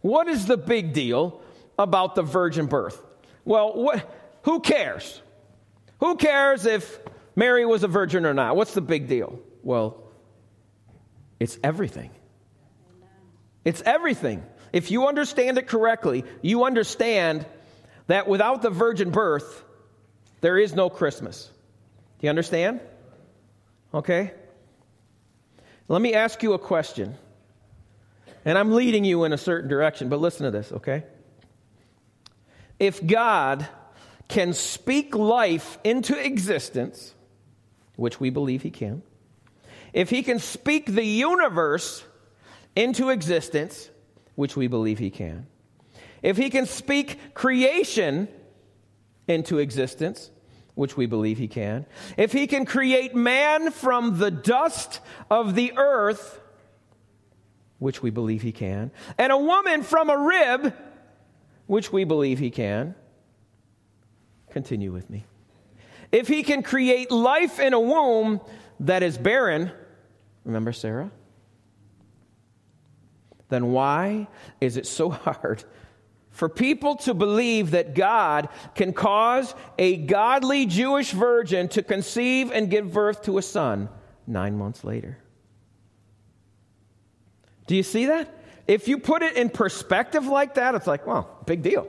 What is the big deal about the virgin birth? Well, what, who cares? Who cares if Mary was a virgin or not? What's the big deal? Well, it's everything. It's everything. If you understand it correctly, you understand that without the virgin birth, there is no Christmas. Do you understand? Okay? Let me ask you a question. And I'm leading you in a certain direction, but listen to this, okay? If God can speak life into existence, which we believe He can, if He can speak the universe into existence, which we believe He can, if He can speak creation into existence, which we believe He can, if He can create man from the dust of the earth, which we believe He can, and a woman from a rib, which we believe He can, Continue with me. If he can create life in a womb that is barren, remember Sarah? Then why is it so hard for people to believe that God can cause a godly Jewish virgin to conceive and give birth to a son nine months later? Do you see that? If you put it in perspective like that, it's like, well, big deal.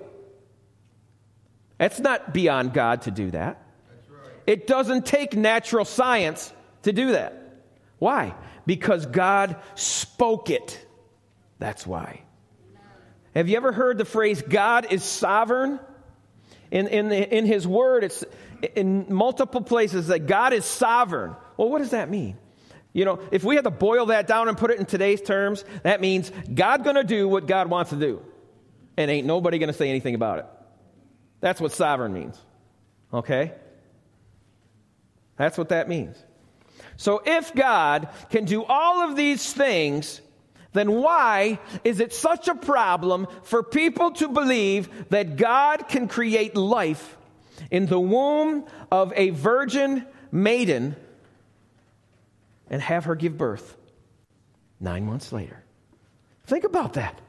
It's not beyond God to do that. It doesn't take natural science to do that. Why? Because God spoke it. That's why. Have you ever heard the phrase God is sovereign? In, in, the, in His Word, it's in multiple places that God is sovereign. Well, what does that mean? You know, if we had to boil that down and put it in today's terms, that means God going to do what God wants to do. And ain't nobody going to say anything about it. That's what sovereign means. Okay? That's what that means. So if God can do all of these things, then why is it such a problem for people to believe that God can create life in the womb of a virgin maiden and have her give birth nine months later? Think about that.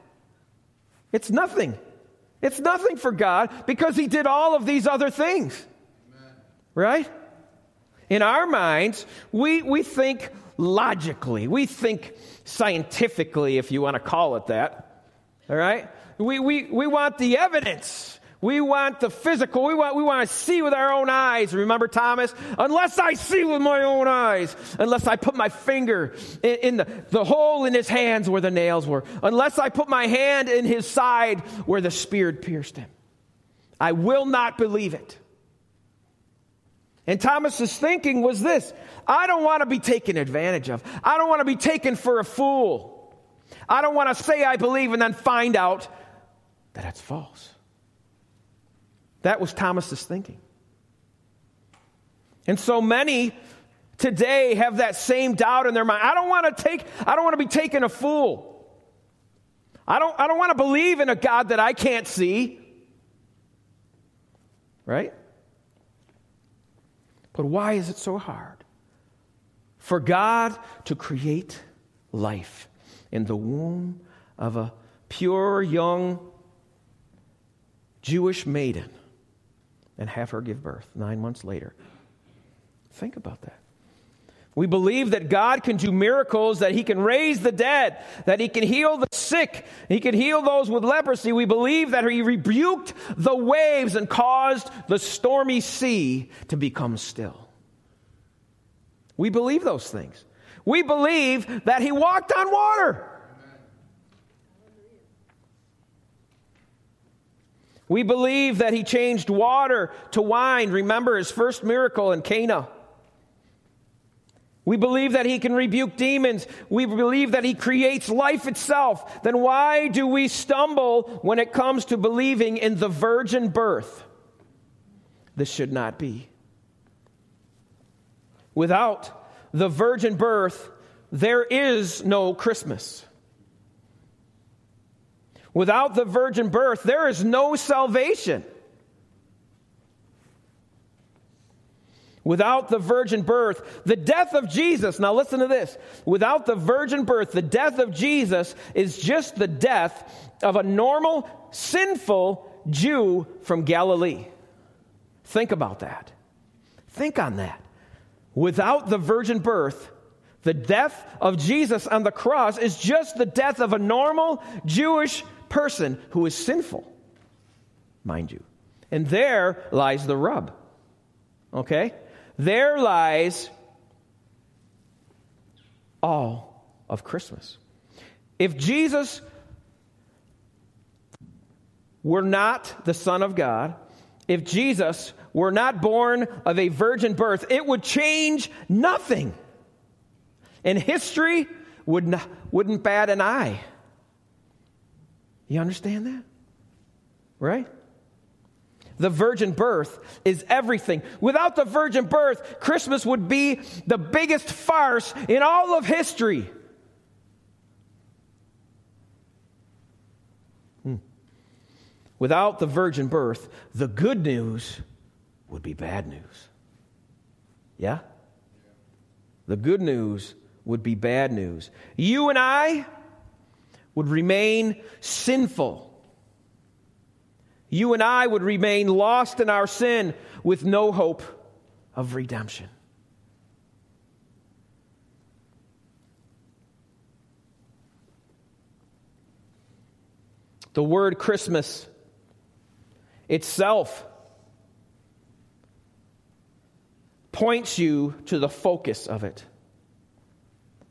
It's nothing. It's nothing for God because He did all of these other things. Amen. Right? In our minds, we, we think logically, we think scientifically, if you want to call it that. All right? We, we, we want the evidence. We want the physical. We want, we want to see with our own eyes. Remember Thomas? Unless I see with my own eyes, unless I put my finger in, in, the, the hole in his hands where the nails were, unless I put my hand in his side where the spear pierced him, I will not believe it. And Thomas's thinking was this I don't want to be taken advantage of. I don't want to be taken for a fool. I don't want to say I believe and then find out that it's false. That was Thomas's thinking. And so many today have that same doubt in their mind. I don't want to take I don't want to be taken a fool. I don't I don't want to believe in a God that I can't see. Right? But why is it so hard? For God to create life in the womb of a pure young Jewish maiden and have her give birth nine months later. Think about that. We believe that God can do miracles, that He can raise the dead, that He can heal the sick, He can heal those with leprosy. We believe that He rebuked the waves and caused the stormy sea to become still. We believe those things. We believe that He walked on water. We believe that he changed water to wine. Remember his first miracle in Cana. We believe that he can rebuke demons. We believe that he creates life itself. Then why do we stumble when it comes to believing in the virgin birth? This should not be. Without the virgin birth, there is no Christmas. Without the virgin birth, there is no salvation. Without the virgin birth, the death of Jesus, now listen to this. Without the virgin birth, the death of Jesus is just the death of a normal, sinful Jew from Galilee. Think about that. Think on that. Without the virgin birth, the death of Jesus on the cross is just the death of a normal Jewish person who is sinful, mind you. And there lies the rub. Okay? There lies all of Christmas. If Jesus were not the Son of God, if Jesus were not born of a virgin birth, it would change nothing. And history would not, wouldn't bat an eye. You understand that? Right? The virgin birth is everything. Without the virgin birth, Christmas would be the biggest farce in all of history. Hmm. Without the virgin birth, the good news would be bad news. Yeah? The good news would be bad news. You and I would remain sinful. You and I would remain lost in our sin with no hope of redemption. The word Christmas itself points you to the focus of it.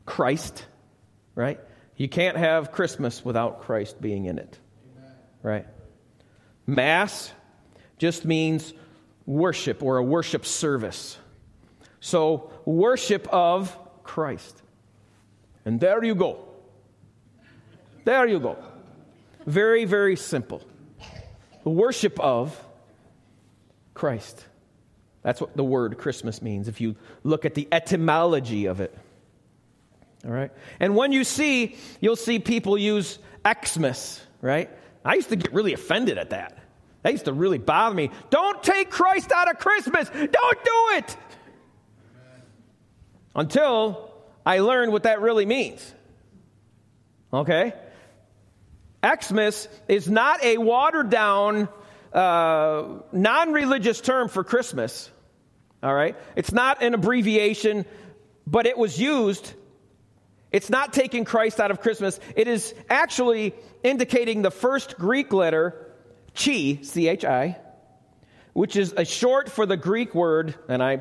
Christ, right? You can't have Christmas without Christ being in it, right? Mass just means worship or a worship service. So, worship of Christ. And there you go. There you go. Very, very simple. The worship of Christ. That's what the word Christmas means if you look at the etymology of it. All right? And when you see, you'll see people use Xmas, right? I used to get really offended at that. That used to really bother me. Don't take Christ out of Christmas. Don't do it. Until I learned what that really means. Okay? Xmas is not a watered down, uh, non religious term for Christmas. All right? It's not an abbreviation, but it was used it's not taking Christ out of Christmas. It is actually indicating the first Greek letter, chi, C H I, which is a short for the Greek word, and I,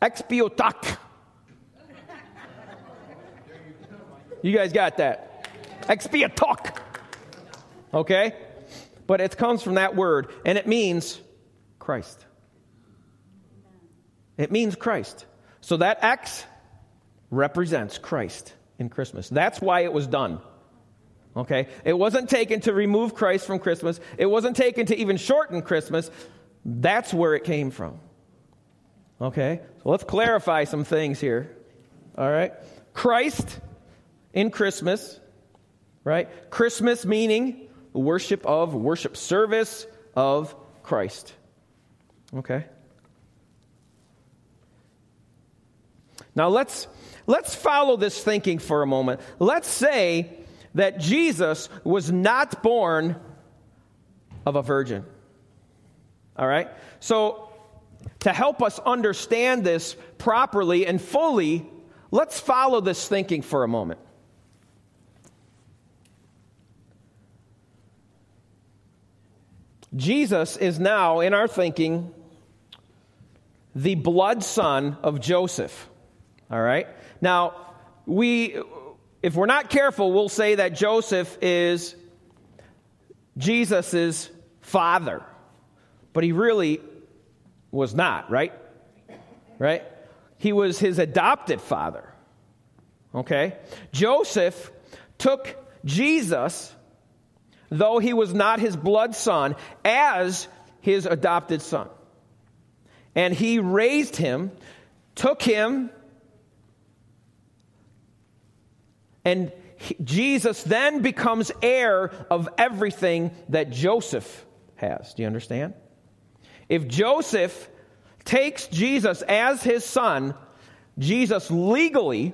expiotak. You guys got that? Expiotok. Okay? But it comes from that word, and it means Christ. It means Christ. So that X represents Christ in Christmas. That's why it was done. Okay? It wasn't taken to remove Christ from Christmas, it wasn't taken to even shorten Christmas. That's where it came from. Okay? So let's clarify some things here. All right? Christ in Christmas, right? Christmas meaning worship of, worship service of Christ. Okay? Now let's Let's follow this thinking for a moment. Let's say that Jesus was not born of a virgin. All right? So, to help us understand this properly and fully, let's follow this thinking for a moment. Jesus is now, in our thinking, the blood son of Joseph. All right? Now, we, if we're not careful, we'll say that Joseph is Jesus' father, but he really was not, right? Right? He was his adopted father. Okay? Joseph took Jesus, though he was not his blood son, as his adopted son. And he raised him, took him And Jesus then becomes heir of everything that Joseph has. Do you understand? If Joseph takes Jesus as his son, Jesus legally,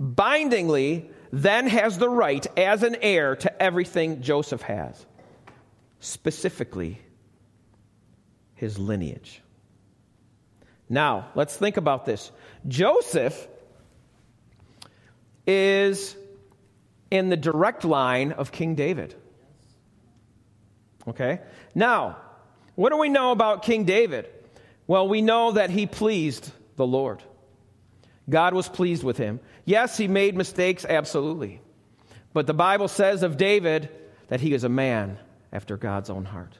bindingly, then has the right as an heir to everything Joseph has, specifically his lineage. Now, let's think about this. Joseph is in the direct line of King David. Okay? Now, what do we know about King David? Well, we know that he pleased the Lord. God was pleased with him. Yes, he made mistakes, absolutely. But the Bible says of David that he is a man after God's own heart.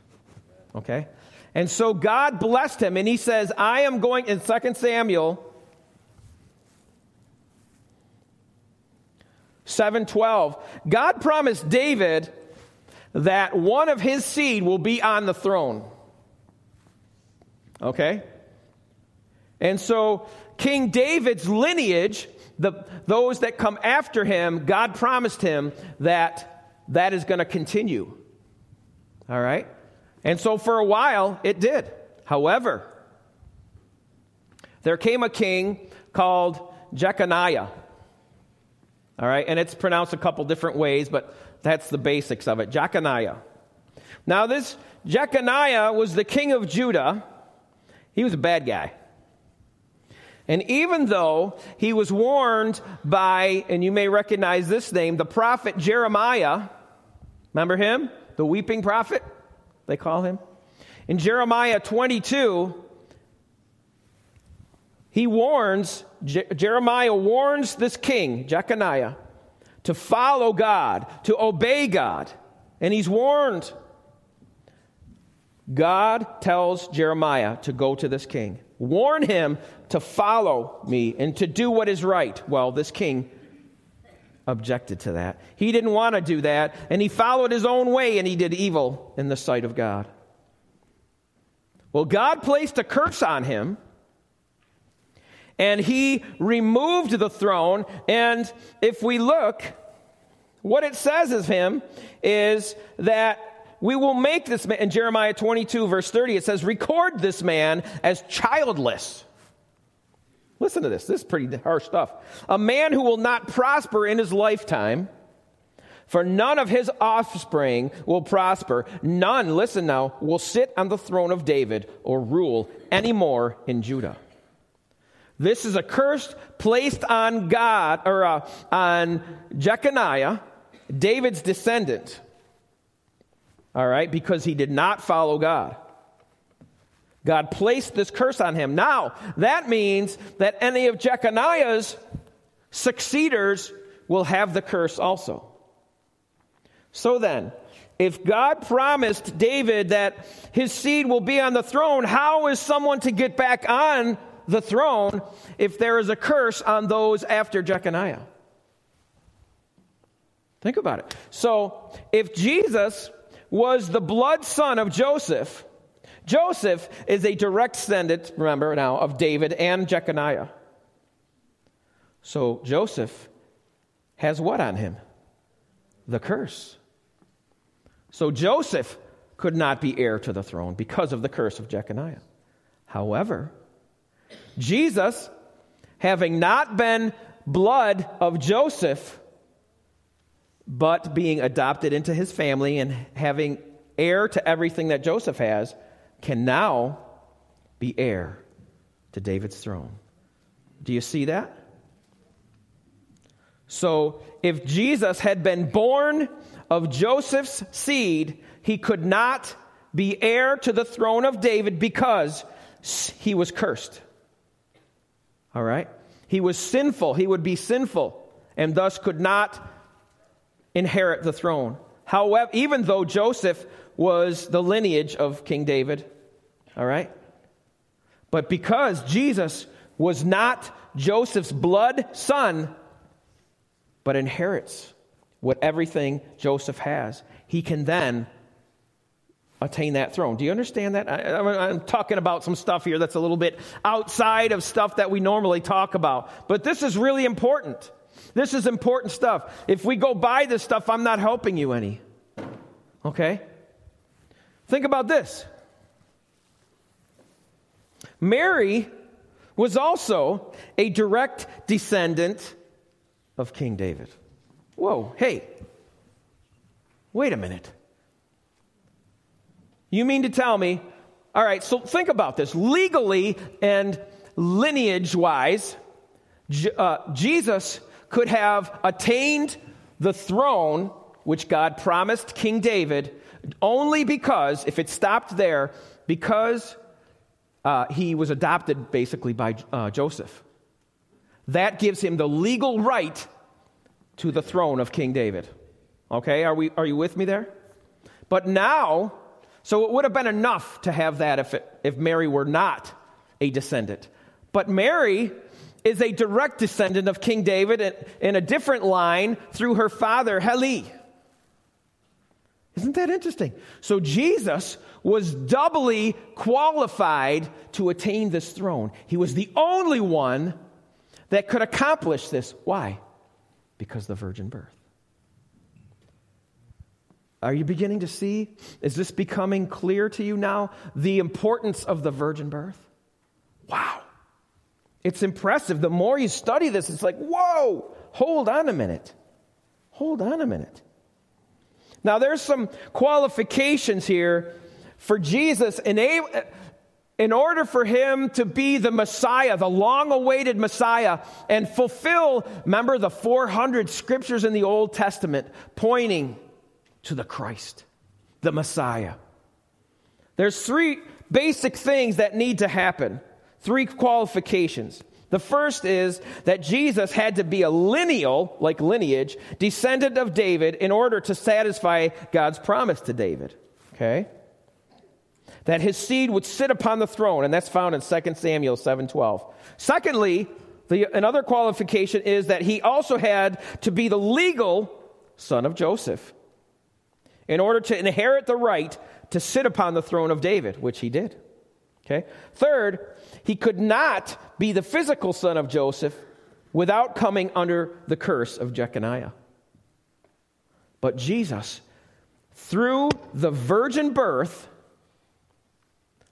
Okay? And so God blessed him, and he says, I am going, in 2 Samuel 7:12, God promised David that one of his seed will be on the throne. Okay? And so King David's lineage, the, those that come after him, God promised him that that is going to continue. All right? And so for a while, it did. However, there came a king called Jeconiah. All right, and it's pronounced a couple different ways, but that's the basics of it. Jeconiah. Now, this Jeconiah was the king of Judah. He was a bad guy. And even though he was warned by, and you may recognize this name, the prophet Jeremiah, remember him? The weeping prophet, they call him. In Jeremiah 22, he warns, Je- Jeremiah warns this king, Jeconiah, to follow God, to obey God. And he's warned. God tells Jeremiah to go to this king. Warn him to follow me and to do what is right. Well, this king objected to that. He didn't want to do that, and he followed his own way and he did evil in the sight of God. Well, God placed a curse on him and he removed the throne. And if we look, what it says of him is that we will make this man, in Jeremiah 22, verse 30, it says, record this man as childless. Listen to this. This is pretty harsh stuff. A man who will not prosper in his lifetime, for none of his offspring will prosper. None, listen now, will sit on the throne of David or rule anymore in Judah. This is a curse placed on God or uh, on Jeconiah, David's descendant. All right, because he did not follow God. God placed this curse on him. Now, that means that any of Jeconiah's succeeders will have the curse also. So then, if God promised David that his seed will be on the throne, how is someone to get back on the throne if there is a curse on those after Jeconiah. Think about it. So, if Jesus was the blood son of Joseph, Joseph is a direct descendant, remember now, of David and Jeconiah. So, Joseph has what on him? The curse. So, Joseph could not be heir to the throne because of the curse of Jeconiah. However, Jesus, having not been blood of Joseph, but being adopted into his family and having heir to everything that Joseph has, can now be heir to David's throne. Do you see that? So, if Jesus had been born of Joseph's seed, he could not be heir to the throne of David because he was cursed. All right? He was sinful. He would be sinful and thus could not inherit the throne. However, even though Joseph was the lineage of King David, all right? But because Jesus was not Joseph's blood son, but inherits what everything Joseph has, he can then attain that throne. Do you understand that? I, am talking about some stuff here that's a little bit outside of stuff that we normally talk about. But this is really important. This is important stuff. If we go by this stuff, I'm not helping you any. Okay? Think about this Mary was also a direct descendant of King David. Whoa, hey, wait a minute. You mean to tell me, all right, so think about this. Legally and lineage wise, uh, Jesus could have attained the throne which God promised King David only because, if it stopped there, because uh, he was adopted basically by uh, Joseph. That gives him the legal right to the throne of King David. Okay, are, we, are you with me there? But now, so it would have been enough to have that if, it, if Mary were not a descendant. But Mary is a direct descendant of King David in, a different line through her father, Heli. Isn't that interesting? So Jesus was doubly qualified to attain this throne. He was the only one that could accomplish this. Why? Because the virgin birth. Are you beginning to see? Is this becoming clear to you now? The importance of the virgin birth? Wow. It's impressive. The more you study this, it's like, whoa, hold on a minute. Hold on a minute. Now, there's some qualifications here for Jesus in order for him to be the Messiah, the long awaited Messiah, and fulfill, remember, the 400 scriptures in the Old Testament pointing to the Christ, the Messiah. There's three basic things that need to happen, three qualifications. The first is that Jesus had to be a lineal, like lineage, descendant of David in order to satisfy God's promise to David. Okay? That his seed would sit upon the throne, and that's found in 2 Samuel 7:12. Secondly, the, another qualification is that he also had to be the legal son of Joseph in order to inherit the right to sit upon the throne of David, which he did. Okay? Third, he could not be the physical son of Joseph without coming under the curse of Jeconiah. But Jesus, through the virgin birth,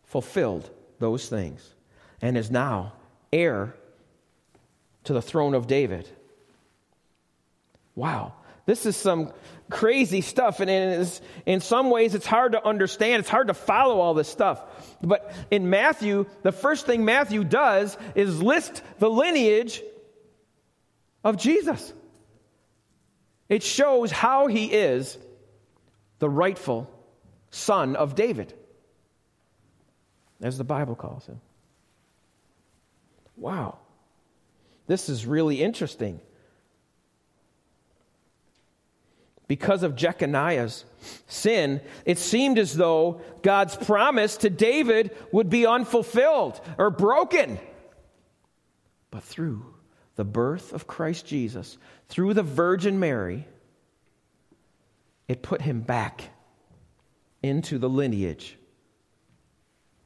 fulfilled those things and is now heir to the throne of David. Wow. This is some crazy stuff, and in some ways it's hard to understand. It's hard to follow all this stuff. But in Matthew, the first thing Matthew does is list the lineage of Jesus. It shows how he is the rightful son of David, as the Bible calls him. Wow. This is really interesting. Because of Jeconiah's sin, it seemed as though God's promise to David would be unfulfilled or broken. But through the birth of Christ Jesus, through the Virgin Mary, it put him back into the lineage,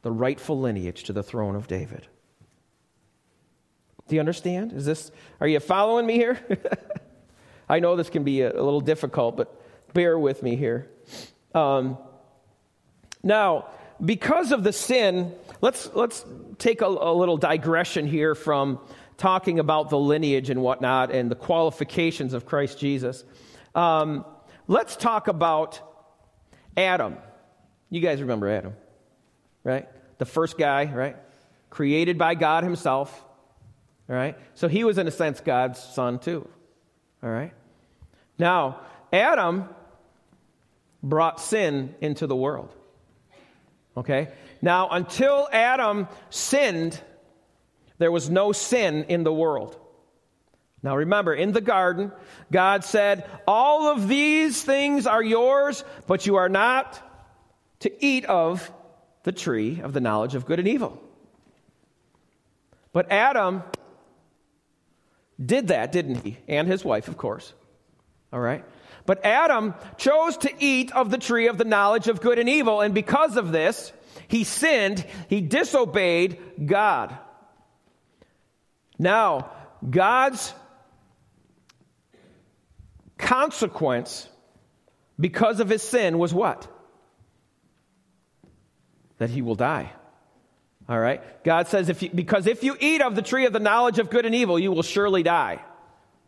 the rightful lineage to the throne of David. Do you understand? Is this are you following me here? I know this can be a, a little difficult, but bear with me here. Um, now, because of the sin, let's, let's take a, a little digression here from talking about the lineage and whatnot and the qualifications of Christ Jesus. Um, let's talk about Adam. You guys remember Adam, right? The first guy, right? Created by God Himself, right? So he was, in a sense, God's son, too. All right? Now, Adam brought sin into the world. Okay? Now, until Adam sinned, there was no sin in the world. Now, remember, in the garden, God said, All of these things are yours, but you are not to eat of the tree of the knowledge of good and evil. But Adam did that, didn't he? And his wife, of course. All right? But Adam chose to eat of the tree of the knowledge of good and evil, and because of this, he sinned, he disobeyed God. Now, God's consequence because of his sin was what? That he will die. All right? God says, if you, because if you eat of the tree of the knowledge of good and evil, you will surely die.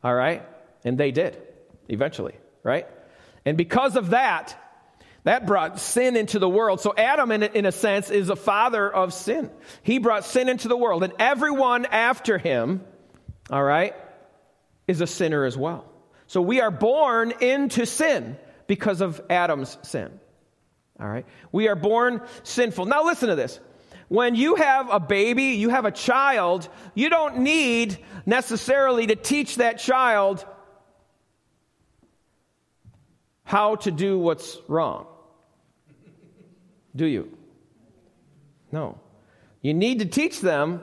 All right? And they did, eventually, right? And because of that, that brought sin into the world. So Adam, in, in a sense, is a father of sin. He brought sin into the world. And everyone after him, all right, is a sinner as well. So we are born into sin because of Adam's sin. All right? We are born sinful. Now listen to this. When you have a baby, you have a child, you don't need necessarily to teach that child how to do what's wrong. Do you? No. You need to teach them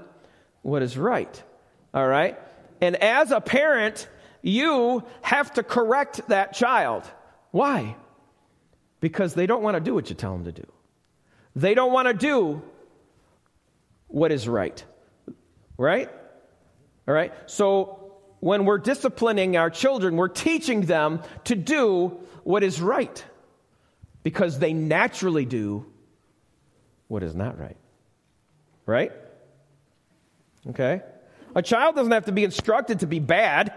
what is right. All right? And as a parent, you have to correct that child. Why? Because they don't want to do what you tell them to do. They don't want to do what is right. Right? All right? So when we're disciplining our children, we're teaching them to do what is right because they naturally do what is not right. Right? Okay? A child doesn't have to be instructed to be bad.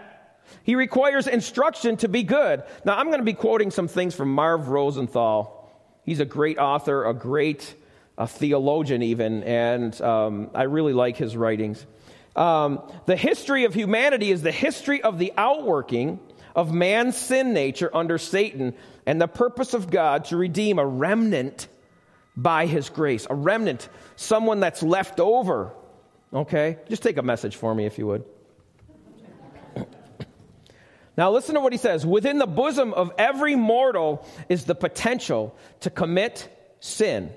He requires instruction to be good. Now, I'm going to be quoting some things from Marv Rosenthal. He's a great author, a great a theologian, even, and um, I really like his writings. Um, the history of humanity is the history of the outworking of man's sin nature under Satan and the purpose of God to redeem a remnant by his grace. A remnant, someone that's left over. Okay? Just take a message for me if you would. Now, listen to what he says. Within the bosom of every mortal is the potential to commit sin.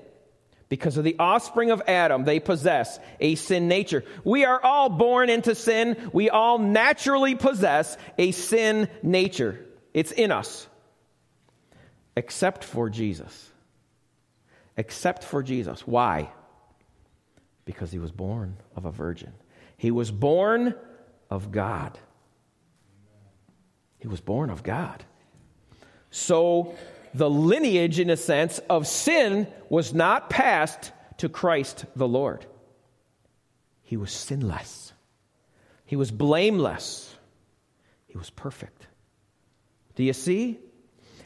Because of the offspring of Adam, they possess a sin nature. We are all born into sin. We all naturally possess a sin nature. It's in us. Except for Jesus. Except for Jesus. Why? Because he was born of a virgin. He was born of God. He was born of God. So the lineage, in a sense, of sin was not passed to Christ the Lord. He was sinless, he was blameless, he was perfect. Do you see?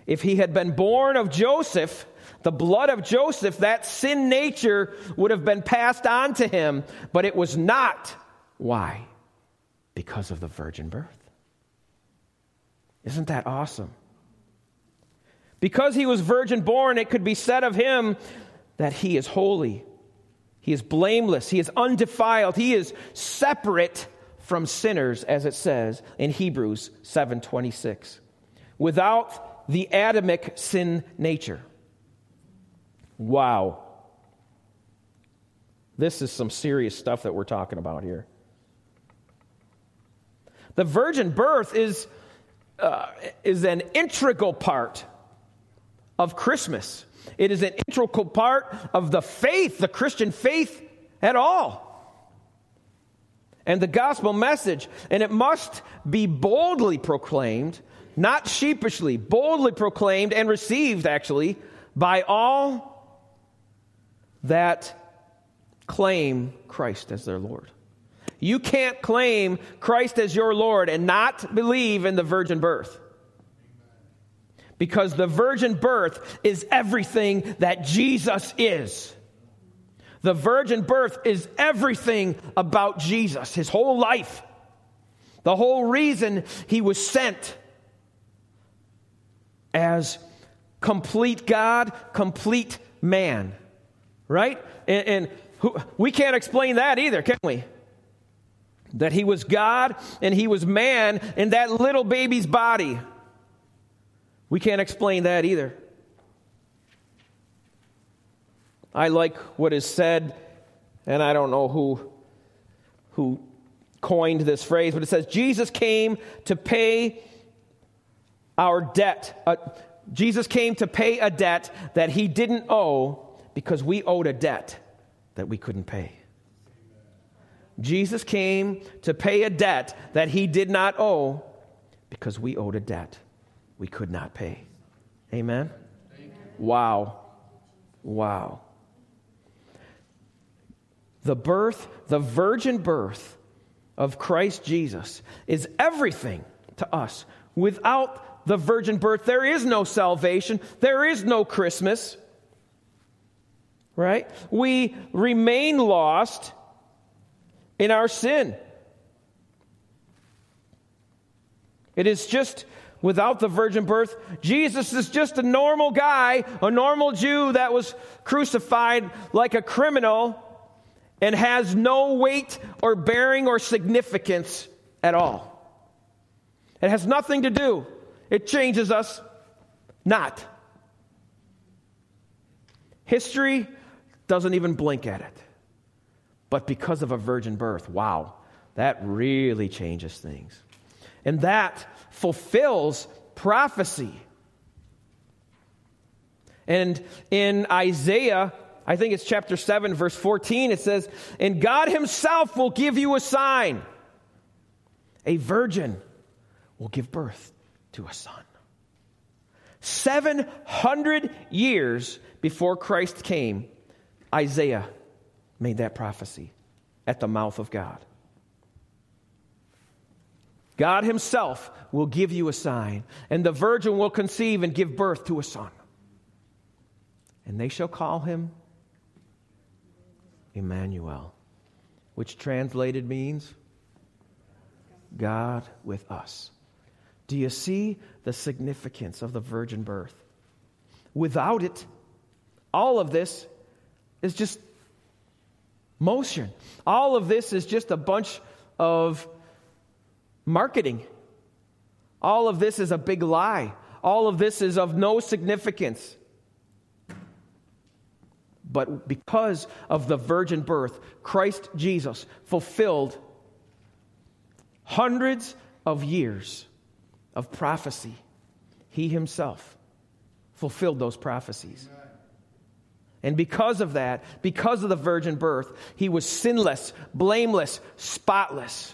If he had been born of Joseph, the blood of Joseph, that sin nature would have been passed on to him, but it was not. Why? Because of the virgin birth. Isn't that awesome? Because he was virgin born, it could be said of him that he is holy, he is blameless, he is undefiled, he is separate from sinners as it says in Hebrews 7:26. Without the Adamic sin nature. Wow. This is some serious stuff that we're talking about here. The virgin birth is uh, is an integral part of Christmas. It is an integral part of the faith, the Christian faith at all. And the gospel message. And it must be boldly proclaimed, not sheepishly, boldly proclaimed and received, actually, by all that claim Christ as their Lord. You can't claim Christ as your Lord and not believe in the virgin birth. Because the virgin birth is everything that Jesus is. The virgin birth is everything about Jesus, his whole life. The whole reason he was sent as complete God, complete man. Right? And, and who, we can't explain that either, can we? that he was God and he was man in that little baby's body. We can't explain that either. I like what is said, and I don't know who, who coined this phrase, but it says Jesus came to pay our debt. Uh, Jesus came to pay a debt that he didn't owe because we owed a debt that we couldn't pay. Jesus came to pay a debt that he did not owe because we owed a debt we could not pay. Amen? Wow. Wow. the birth, the virgin birth of Christ Jesus is everything to us. Without the virgin birth, there is no salvation, there is no Christmas. Right? We remain lost in our sin. It is just without the virgin birth. Jesus is just a normal guy, a normal Jew that was crucified like a criminal and has no weight or bearing or significance at all. It has nothing to do. It changes us not. History doesn't even blink at it. But because of a virgin birth, wow, that really changes things. And that fulfills prophecy. And in Isaiah, I think it's chapter 7, verse 14, it says, And God Himself will give you a sign. A virgin will give birth to a son. 700 years before Christ came, Isaiah made that prophecy at the mouth of God. God Himself will give you a sign, and the virgin will conceive and give birth to a son. And they shall call him Emmanuel, which translated means God with us. Do you see the significance of the virgin birth? Without it, all of this is just motion. All of this is just a bunch of marketing. All of this is a big lie. All of this is of no significance. But because of the virgin birth, Christ Jesus fulfilled hundreds of years of prophecy. He himself fulfilled those prophecies. And because of that, because of the virgin birth, he was sinless, blameless, spotless.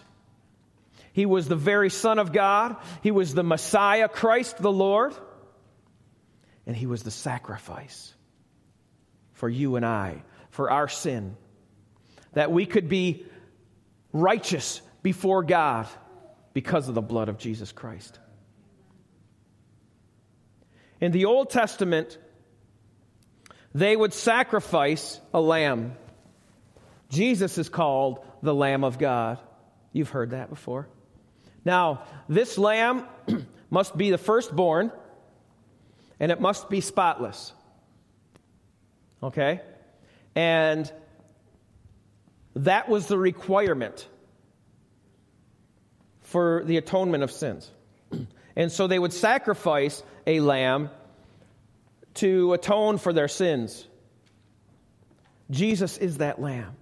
He was the very Son of God. He was the Messiah, Christ the Lord. And he was the sacrifice for you and I, for our sin, that we could be righteous before God because of the blood of Jesus Christ. In the Old Testament, they would sacrifice a lamb. Jesus is called the Lamb of God. You've heard that before. Now, this lamb must be the firstborn, and it must be spotless. Okay? And that was the requirement for the atonement of sins. And so they would sacrifice a lamb to atone for their sins. Jesus is that lamb.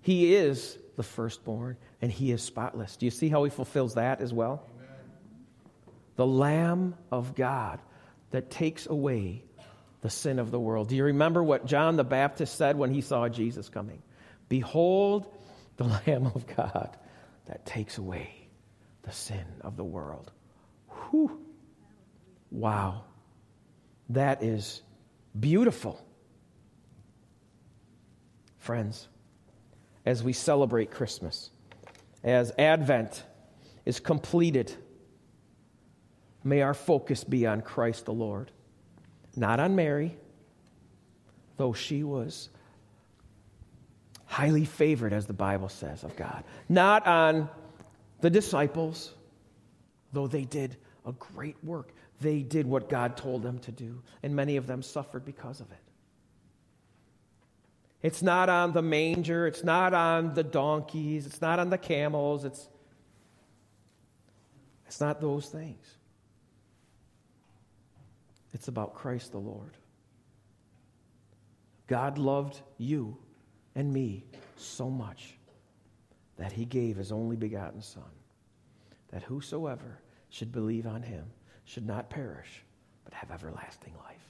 He is the firstborn and he is spotless. Do you see how he fulfills that as well? Amen. The Lamb of God that takes away the sin of the world. Do you remember what John the Baptist said when he saw Jesus coming? Behold, the Lamb of God that takes away the sin of the world. Whew. Wow. That is beautiful. Friends, as we celebrate Christmas, as Advent is completed, may our focus be on Christ the Lord, not on Mary, though she was highly favored, as the Bible says, of God, not on the disciples, though they did a great work. They did what God told them to do, and many of them suffered because of it. It's not on the manger, it's not on the donkeys, it's not on the camels, it's it's not those things. It's about Christ the Lord. God loved you and me so much that he gave his only begotten Son, that whosoever should believe on him should not perish, but have everlasting life.